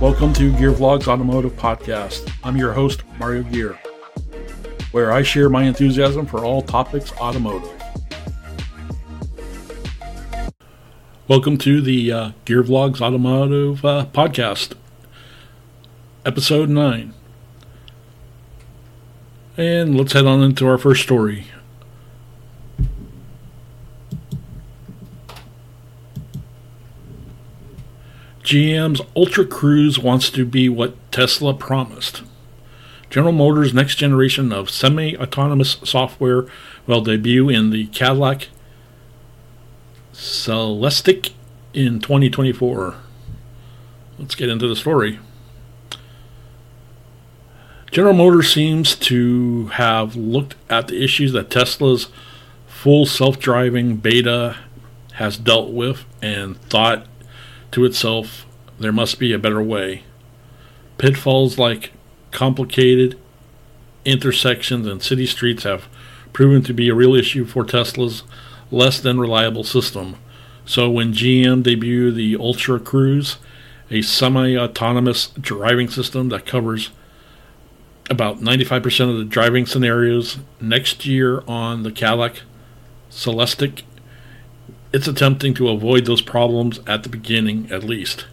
Welcome to Gear Vlogs Automotive Podcast. I'm your host, Mario Gear, where I share my enthusiasm for all topics automotive. Welcome to the uh, Gear Vlogs Automotive uh, Podcast, Episode 9. And let's head on into our first story. GM's Ultra Cruise wants to be what Tesla promised. General Motors' next generation of semi autonomous software will debut in the Cadillac Celestiq in 2024. Let's get into the story. General Motors seems to have looked at the issues that Tesla's full self driving beta has dealt with and thought to itself, there must be a better way. Pitfalls like complicated intersections and city streets have proven to be a real issue for Tesla's less than reliable system. So when GM debuted the Ultra Cruise, a semi autonomous driving system that covers about 95% of the driving scenarios next year on the Cadillac Celestiq it's attempting to avoid those problems at the beginning, at least.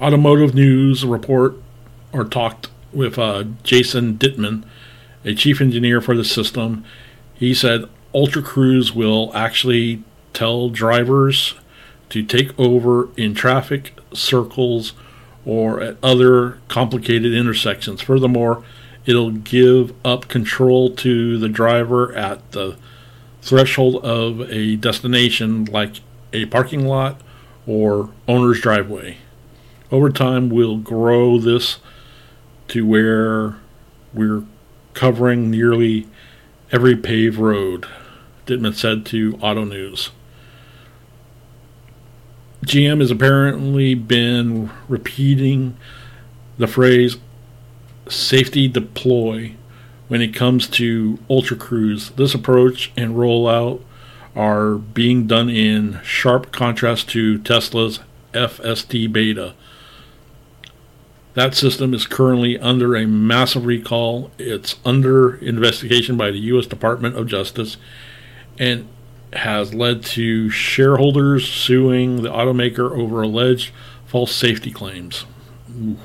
Automotive News report or talked with uh, Jason Dittman, a chief engineer for the system. He said Ultra Cruise will actually tell drivers to take over in traffic circles or at other complicated intersections. Furthermore, it'll give up control to the driver at the threshold of a destination like a parking lot or owner's driveway. Over time, we'll grow this to where we're covering nearly every paved road, Dittman said to Auto News. GM has apparently been repeating the phrase safety deploy when it comes to Ultra Cruise. This approach and rollout are being done in sharp contrast to Tesla's FSD beta. That system is currently under a massive recall. It's under investigation by the U.S. Department of Justice and has led to shareholders suing the automaker over alleged false safety claims. Ooh.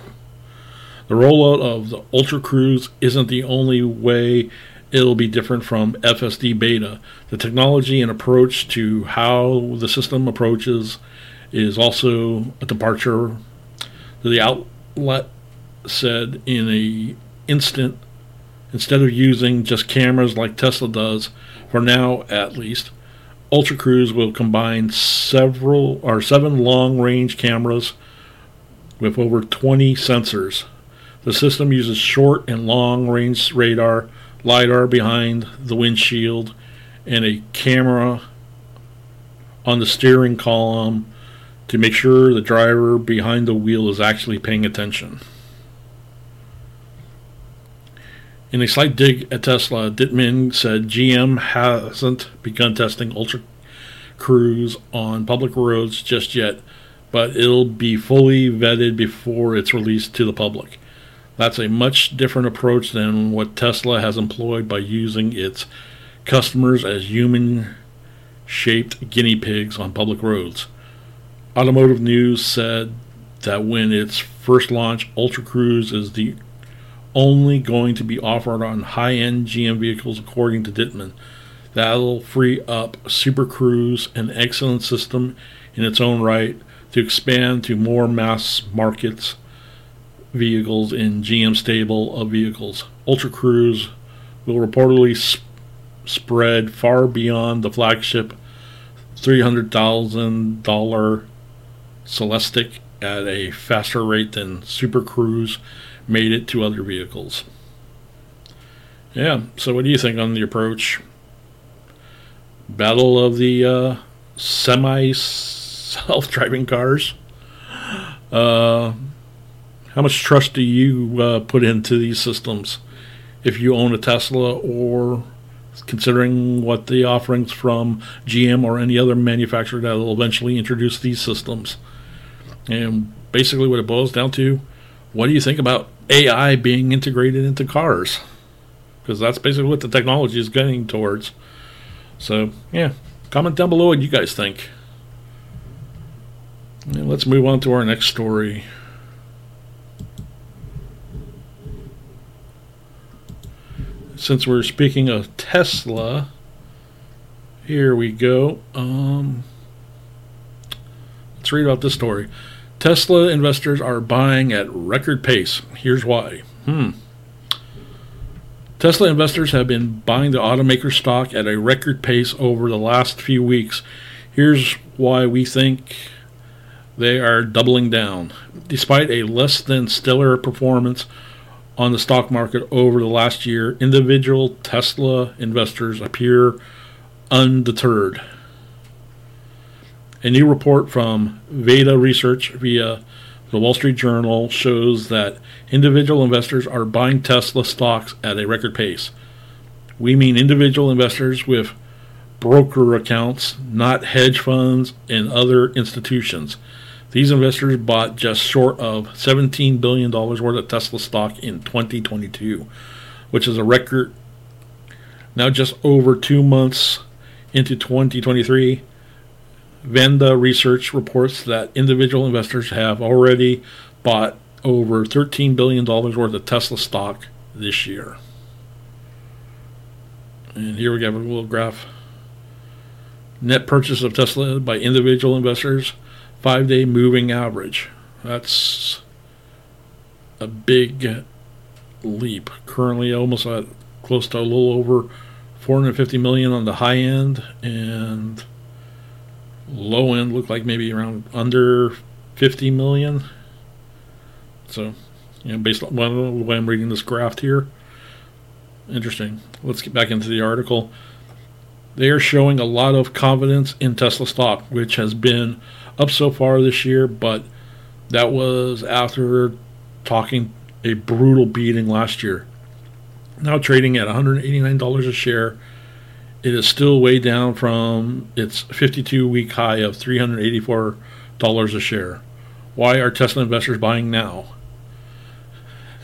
The rollout of the Ultra Cruise isn't the only way it'll be different from FSD beta. The technology and approach to how the system approaches is also a departure. The outlet said in a instant instead of using just cameras like Tesla does, for now at least, Ultra Cruise will combine several or seven long range cameras with over 20 sensors. The system uses short and long range radar, LiDAR behind the windshield, and a camera on the steering column to make sure the driver behind the wheel is actually paying attention. In a slight dig at Tesla, Dittman said GM hasn't begun testing Ultra Cruise on public roads just yet, but it'll be fully vetted before it's released to the public. That's a much different approach than what Tesla has employed by using its customers as human shaped guinea pigs on public roads. Automotive News said that when its first launch, Ultra Cruise is the only going to be offered on high end GM vehicles, according to Dittman. That'll free up Super Cruise, an excellent system in its own right, to expand to more mass markets vehicles in GM stable of vehicles. Ultra Cruise will reportedly sp- spread far beyond the flagship $300,000 Celestiq at a faster rate than Super Cruise made it to other vehicles. Yeah, so what do you think on the approach? Battle of the uh, semi self driving cars. Uh, how much trust do you uh, put into these systems if you own a Tesla or considering what the offerings from GM or any other manufacturer that will eventually introduce these systems? And basically, what it boils down to what do you think about AI being integrated into cars? Because that's basically what the technology is getting towards. So, yeah, comment down below what you guys think. And let's move on to our next story. Since we're speaking of Tesla, here we go. Um, let's read about this story. Tesla investors are buying at record pace. Here's why. Hmm. Tesla investors have been buying the automaker stock at a record pace over the last few weeks. Here's why we think they are doubling down. Despite a less than stellar performance on the stock market over the last year, individual Tesla investors appear undeterred. A new report from Vanda Research via the Wall Street Journal shows that individual investors are buying Tesla stocks at a record pace. We mean individual investors with broker accounts, not hedge funds and other institutions. These investors bought just short of $17 billion worth of Tesla stock in 2022, which is a record. Now, just over two months into 2023, Vanda Research reports that individual investors have already bought over $13 billion worth of Tesla stock this year. And here we have a little graph. Net purchase of Tesla by individual investors, five day moving average. That's a big leap. Currently, almost at close to a little over 450 million on the high end, and low end looked like maybe around under 50 million. So, you know, based on the way I'm reading this graph here, interesting. Let's get back into the article. They are showing a lot of confidence in Tesla stock, which has been up so far this year, but that was after talking a brutal beating last year. Now trading at $189 a share it is still way down from its 52 week high of $384 a share. Why are Tesla investors buying now?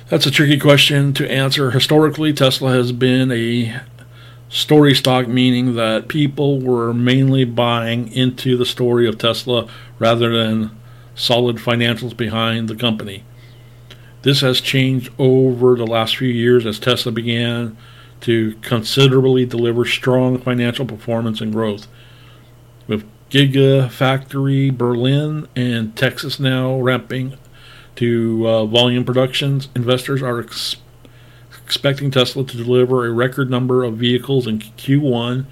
That's a tricky question to answer. Historically, Tesla has been a story stock, meaning that people were mainly buying into the story of Tesla rather than solid financials behind the company. This has changed over the last few years as Tesla began to considerably deliver strong financial performance and growth. With Gigafactory Berlin and Texas now ramping to uh, volume productions, investors are ex- expecting Tesla to deliver a record number of vehicles in Q1.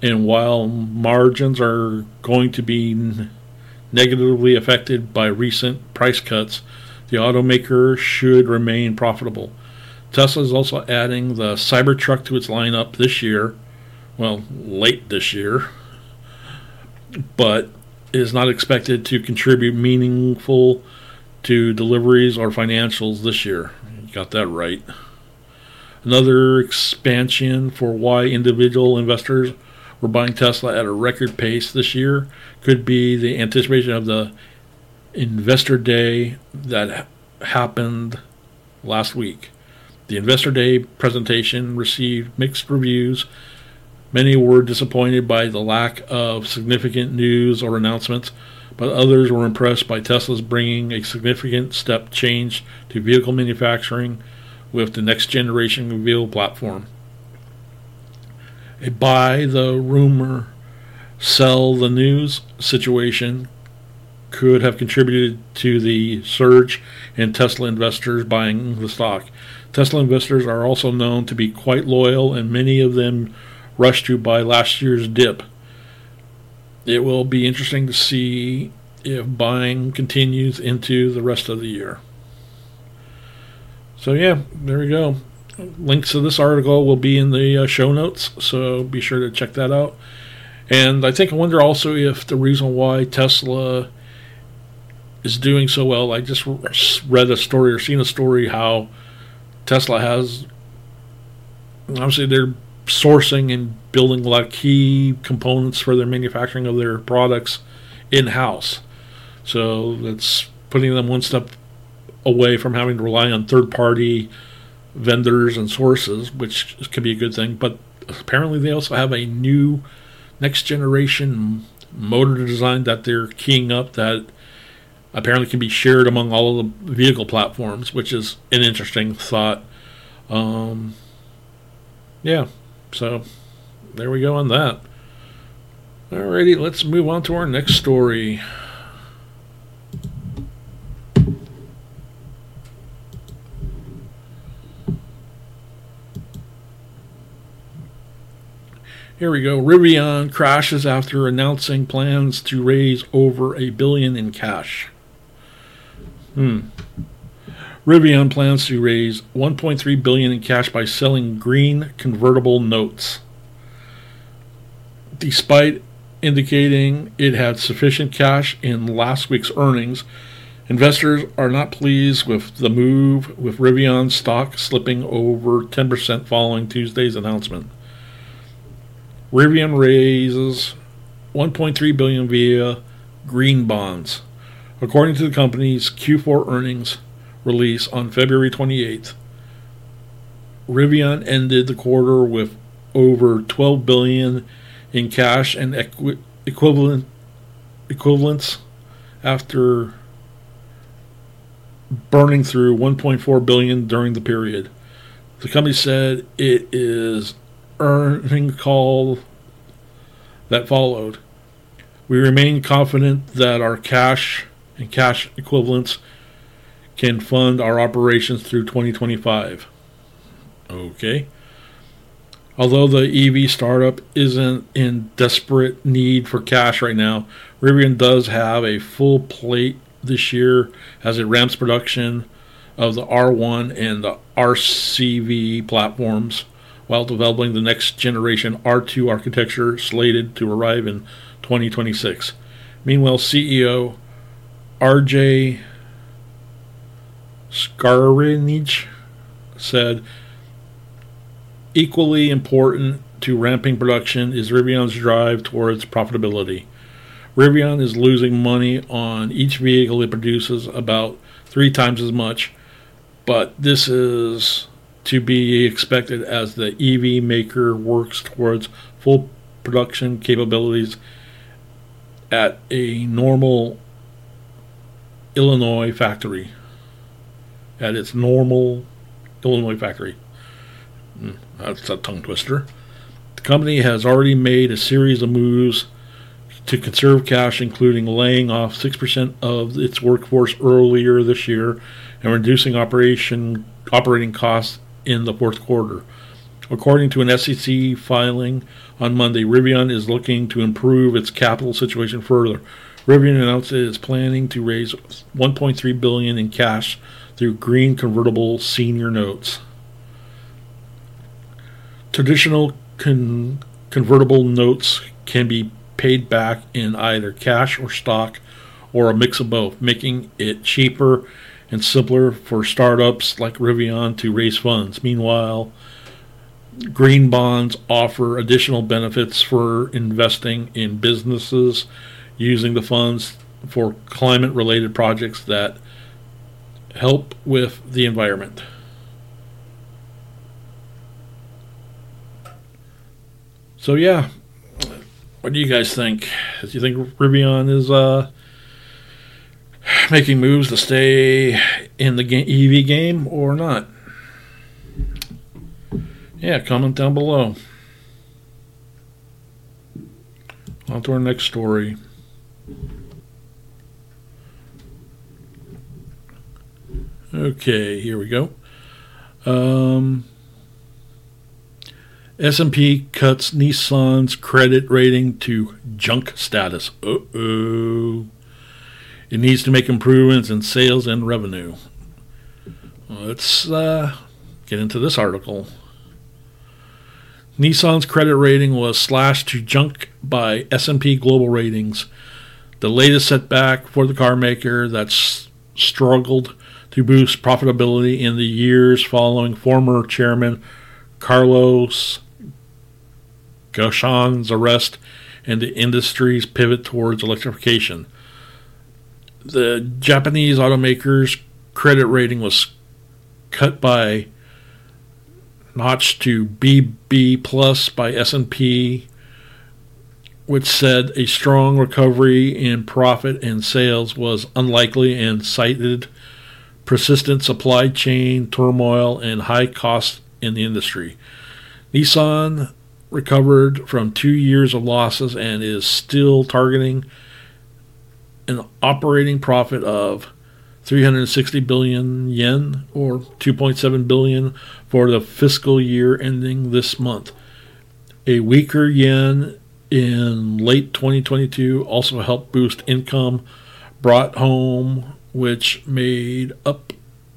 And while margins are going to be negatively affected by recent price cuts, the automaker should remain profitable. Tesla is also adding the Cybertruck to its lineup this year. Well, late this year. But is not expected to contribute meaningful to deliveries or financials this year. You got that right. Another expansion for why individual investors were buying Tesla at a record pace this year could be the anticipation of the investor day that happened last week. The Investor Day presentation received mixed reviews. Many were disappointed by the lack of significant news or announcements, but others were impressed by Tesla's bringing a significant step change to vehicle manufacturing with the next generation vehicle platform. A buy the rumor, sell the news situation could have contributed to the surge in Tesla investors buying the stock. Tesla investors are also known to be quite loyal, and many of them rushed to buy last year's dip. It will be interesting to see if buying continues into the rest of the year. So, yeah, there we go. Links to this article will be in the uh, show notes, so be sure to check that out. And I think I wonder also if the reason why Tesla is doing so well, I just read a story or seen a story how Tesla has obviously they're sourcing and building a lot of key components for their manufacturing of their products in house. So that's putting them one step away from having to rely on third party vendors and sources, which could be a good thing. But apparently, they also have a new next generation motor design that they're keying up that apparently can be shared among all of the vehicle platforms, which is an interesting thought. Um, yeah, so there we go on that. Alrighty, let's move on to our next story. Here we go. Rivian crashes after announcing plans to raise over a billion in cash. Hmm. Rivian plans to raise 1.3 billion in cash by selling green convertible notes. Despite indicating it had sufficient cash in last week's earnings, investors are not pleased with the move with Rivian stock slipping over 10% following Tuesday's announcement. Rivian raises 1.3 billion via green bonds. According to the company's Q4 earnings release on February 28th, Rivian ended the quarter with over 12 billion in cash and equi- equivalent equivalents after burning through 1.4 billion during the period. The company said it is earning call that followed. We remain confident that our cash and cash equivalents can fund our operations through 2025. Okay. Although the EV startup isn't in desperate need for cash right now, Rivian does have a full plate this year as it ramps production of the R1 and the RCV platforms while developing the next generation R2 architecture slated to arrive in 2026. Meanwhile, CEO RJ Scaringe said, equally important to ramping production is Rivian's drive towards profitability. Rivian is losing money on each vehicle it produces about three times as much, but this is to be expected as the EV maker works towards full production capabilities at a Normal Illinois factory. At its Normal Illinois factory. Hmm, that's a tongue twister. The company has already made a series of moves to conserve cash, including laying off 6% of its workforce earlier this year and reducing operation operating costs in the fourth quarter. According to an SEC filing on Monday, Rivian is looking to improve its capital situation further. Rivian announced it is planning to raise 1.3 billion in cash through green convertible senior notes. Traditional con- convertible notes can be paid back in either cash or stock or a mix of both, making it cheaper and simpler for startups like Rivian to raise funds. Meanwhile, green bonds offer additional benefits for investing in businesses using the funds for climate related projects that help with the environment. So yeah, what do you guys think? Do you think Rivian is uh, making moves to stay in the EV game or not? Yeah, comment down below. On to our next story. Okay, here we go. Um, S&P cuts Nissan's credit rating to junk status. Uh-oh. It needs to make improvements in sales and revenue. Let's uh, get into this article. Nissan's credit rating was slashed to junk by S&P Global Ratings, the latest setback for the carmaker that's struggled to boost profitability in the years following former chairman Carlos Ghosn's arrest and the industry's pivot towards electrification. The Japanese automaker's credit rating was cut by notch to BB plus by S&P which said a strong recovery in profit and sales was unlikely and cited persistent supply chain turmoil and high costs in the industry. Nissan recovered from two years of losses and is still targeting an operating profit of 360 billion yen or 2.7 billion for the fiscal year ending this month. A weaker yen in late 2022 also helped boost income brought home which made up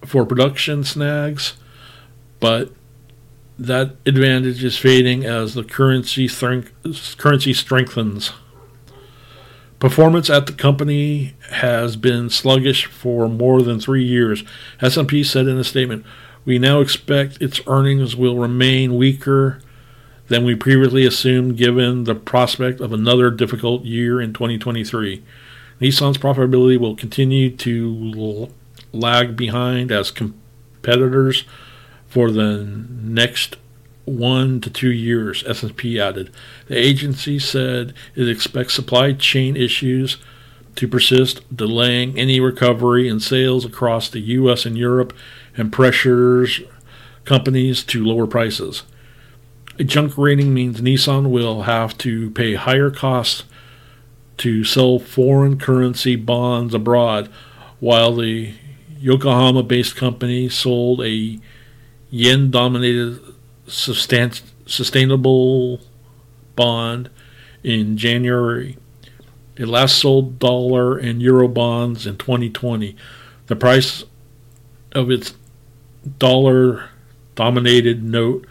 for production snags but that advantage is fading as the currency, currency strengthens. Performance at the company has been sluggish for more than three years. S&P said in a statement, "We now expect its earnings will remain weaker than we previously assumed, given the prospect of another difficult year in 2023. Nissan's profitability will continue to lag behind as competitors for the next one to two years, S&P added. The agency said it expects supply chain issues to persist, delaying any recovery in sales across the U.S. and Europe, and pressures companies to lower prices. A junk rating means Nissan will have to pay higher costs to sell foreign currency bonds abroad, while the Yokohama based company sold a yen dominated sustain- sustainable bond in January. It last sold dollar and euro bonds in 2020. The price of its dollar dominated note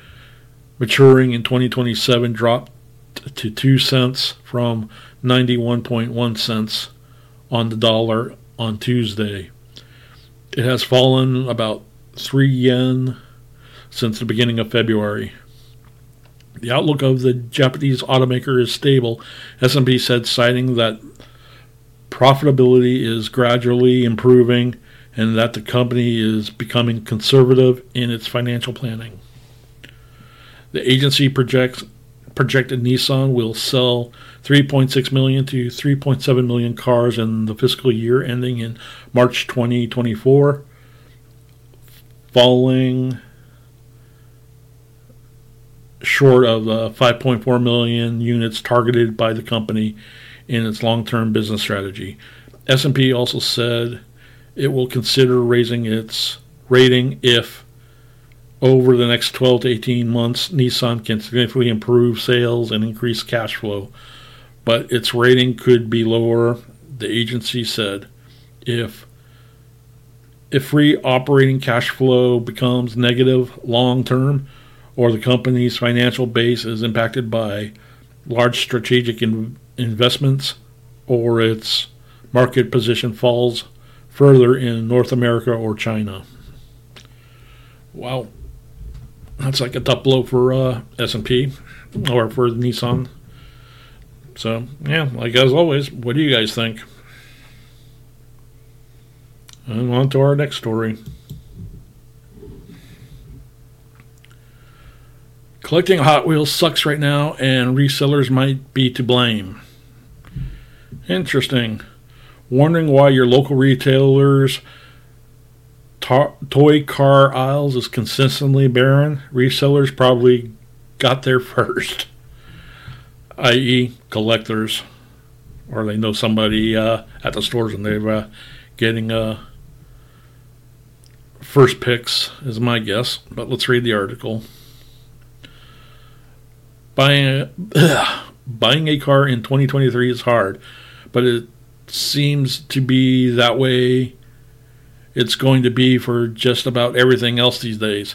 maturing in 2027 dropped to 2 cents from 91.1 cents on the dollar on Tuesday. It has fallen about 3 yen since the beginning of February. The outlook of the Japanese automaker is stable, S&P said, citing that profitability is gradually improving and that the company is becoming conservative in its financial planning. The agency projects projected Nissan will sell 3.6 million to 3.7 million cars in the fiscal year ending in March 2024, falling short of uh, the 5.4 million units targeted by the company in its long-term business strategy. S&P also said it will consider raising its rating if over the next 12 to 18 months Nissan can significantly improve sales and increase cash flow, but its rating could be lower, the agency said. If if free operating cash flow becomes negative long term, or the company's financial base is impacted by large strategic in- investments, or its market position falls further in North America or China. Wow, that's like a tough blow for uh, S&P or for Nissan. So yeah, like as always, what do you guys think? And on to our next story. Collecting Hot Wheels sucks right now, and resellers might be to blame. Interesting. Wondering why your local retailers' to- toy car aisles is consistently barren? Resellers probably got there first, i.e., collectors, or they know somebody uh, at the stores and they're uh, getting uh, first picks, is my guess. But let's read the article. Buying a, ugh, buying a car in 2023 is hard, but it seems to be that way it's going to be for just about everything else these days.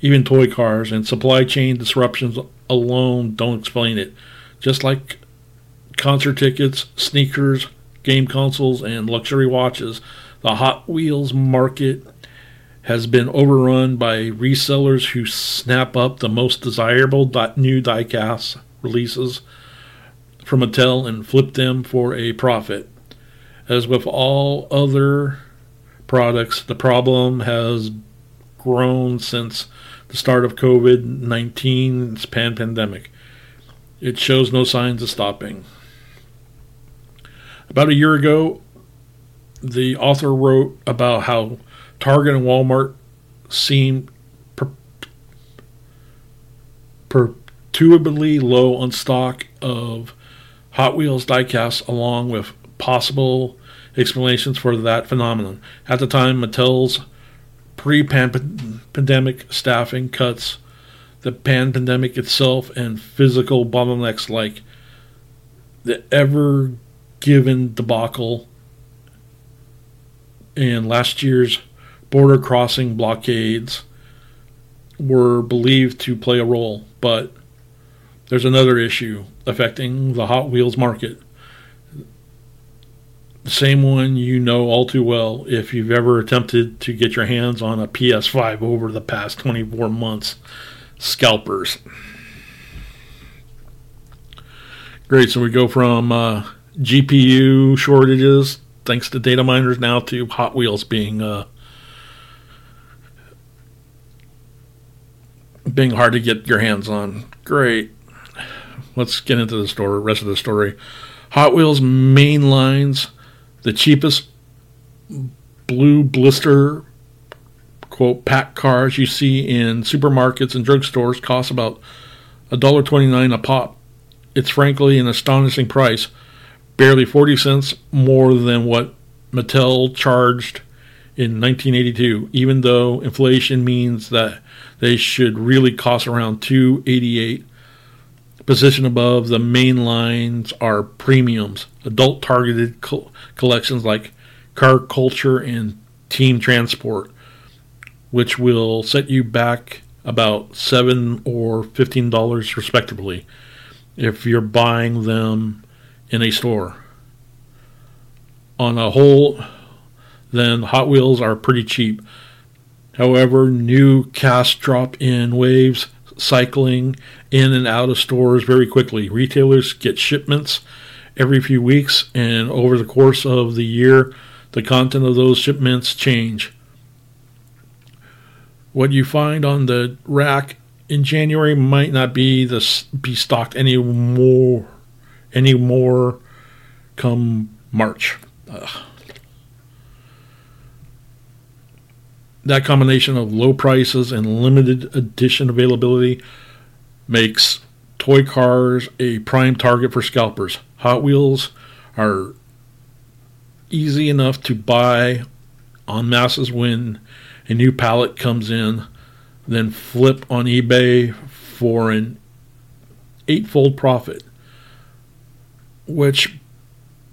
Even toy cars and supply chain disruptions alone don't explain it. Just like concert tickets, sneakers, game consoles, and luxury watches, the Hot Wheels market has been overrun by resellers who snap up the most desirable new diecast releases from Mattel and flip them for a profit. As with all other products, the problem has grown since the start of COVID 19's pan pandemic. It shows no signs of stopping. About a year ago, the author wrote about how Target and Walmart seem per- perturbably low on stock of Hot Wheels diecasts, along with possible explanations for that phenomenon. At the time, Mattel's pre pandemic staffing cuts, the pandemic itself, and physical bottlenecks like the Ever Given debacle and last year's border crossing blockades were believed to play a role, but there's another issue affecting the Hot Wheels market. The same one you know all too well if you've ever attempted to get your hands on a PS5 over the past 24 months scalpers. Great, so we go from uh, GPU shortages, thanks to data miners, now to Hot Wheels being uh, being hard to get your hands on. Great. Let's get into the story. Rest of the story. Hot Wheels main lines the cheapest blue blister quote pack cars you see in supermarkets and drugstores cost about $1.29 a pop. It's frankly an astonishing price, barely 40 cents more than what Mattel charged in 1982, even though inflation means that they should really cost around 288 Position above the main lines are premiums, adult targeted co- collections like Car Culture and Team Transport, which will set you back about seven or fifteen dollars respectively if you're buying them in a store. On a whole, then Hot Wheels are pretty cheap. However, new cast drop in waves cycling in and out of stores very quickly. Retailers get shipments every few weeks, and over the course of the year, the content of those shipments change. What you find on the rack in January might not be the be stocked anymore anymore come March. Ugh. That combination of low prices and limited edition availability makes toy cars a prime target for scalpers. Hot Wheels are easy enough to buy on masses when a new pallet comes in, then flip on eBay for an eightfold profit, which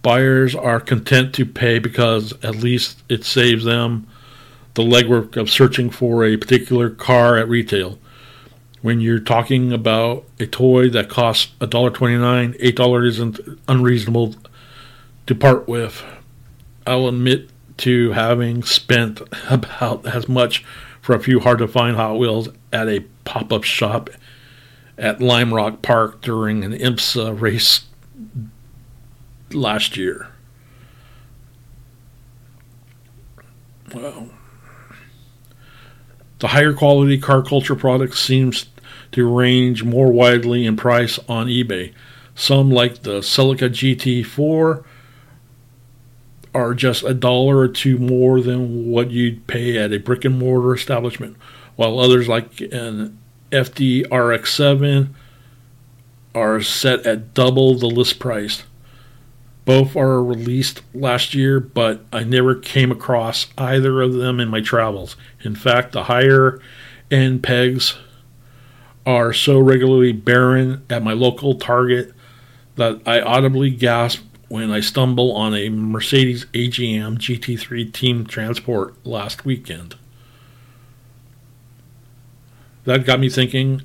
buyers are content to pay because at least it saves them the legwork of searching for a particular car at retail. When you're talking about a toy that costs $1.29, $8 isn't unreasonable to part with. I'll admit to having spent about as much for a few hard to find Hot Wheels at a pop up shop at Lime Rock Park during an IMSA race last year. Well, the higher quality car culture products seems to range more widely in price on eBay. Some, like the Celica GT4, are just a dollar or two more than what you'd pay at a brick and mortar establishment, while others, like an FD RX7, are set at double the list price. Both are released last year, but I never came across either of them in my travels. In fact, the higher end pegs are so regularly barren at my local Target that I audibly gasp when I stumble on a Mercedes AGM GT3 Team Transport last weekend. That got me thinking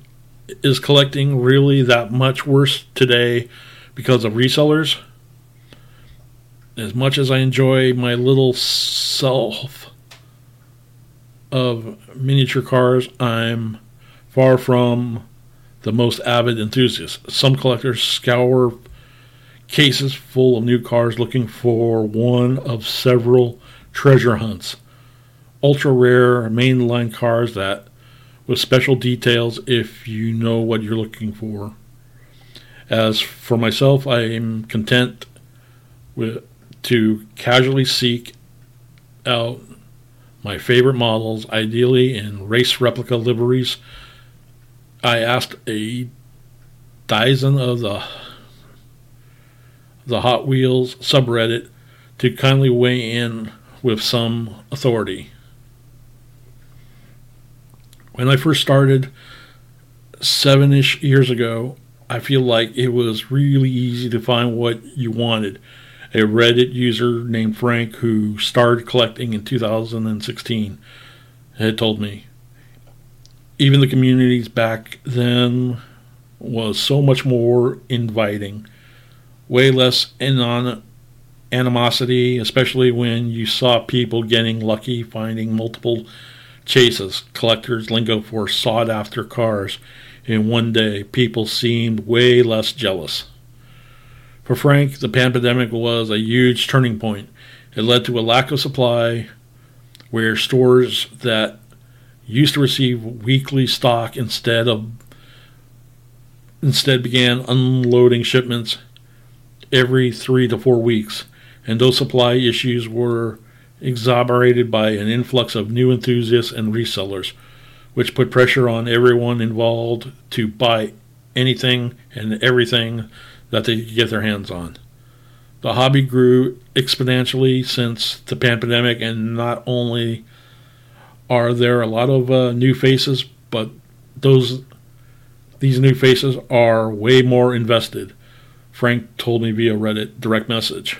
is collecting really that much worse today because of resellers? As much as I enjoy my little self of miniature cars, I'm far from the most avid enthusiast. Some collectors scour cases full of new cars looking for one of several treasure hunts. Ultra rare mainline cars that with special details if you know what you're looking for. As for myself, I am content with to casually seek out my favorite models, ideally in race replica liveries. I asked a dozen of the the Hot Wheels subreddit to kindly weigh in with some authority. When I first started seven ish years ago, I feel like it was really easy to find what you wanted. A Reddit user named Frank, who started collecting in 2016, had told me. Even the communities back then was so much more inviting way less anon- animosity, especially when you saw people getting lucky finding multiple chases, collectors' lingo for sought after cars. In one day, people seemed way less jealous. For Frank, the pandemic was a huge turning point. It led to a lack of supply, where stores that used to receive weekly stock instead of instead began unloading shipments every three to four weeks, and those supply issues were exacerbated by an influx of new enthusiasts and resellers, which put pressure on everyone involved to buy anything and everything that they could get their hands on. The hobby grew exponentially since the pandemic, and not only are there a lot of uh, new faces, but those these new faces are way more invested. Frank told me via Reddit direct message.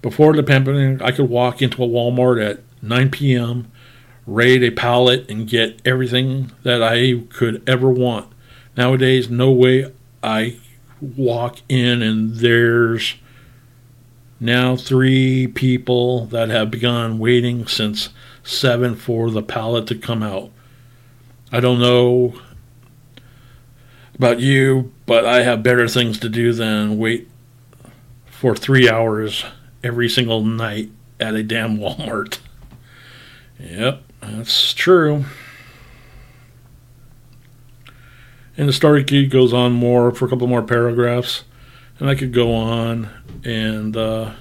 Before the pandemic, I could walk into a Walmart at 9 p.m., raid a pallet, and get everything that I could ever want. Nowadays, no way I walk in and there's now three people that have begun waiting since 7 for the pallet to come out. I don't know about you, but I have better things to do than wait for three hours every single night at a damn Walmart. Yep, that's true. And the story goes on more for a couple more paragraphs, and I could go on and uh,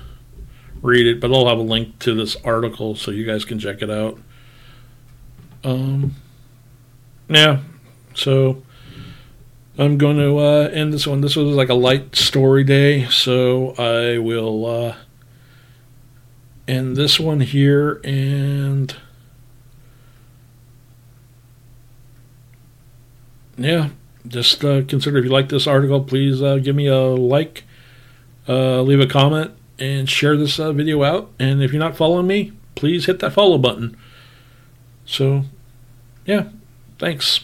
read it, but I'll have a link to this article so you guys can check it out. Um, yeah, so I'm going to uh, end this one. This was like a light story day, so I will uh, end this one here and. Yeah, just uh, consider if you like this article, please uh, give me a like, uh, leave a comment, and share this uh, video out. And if you're not following me, please hit that follow button. So, yeah, thanks.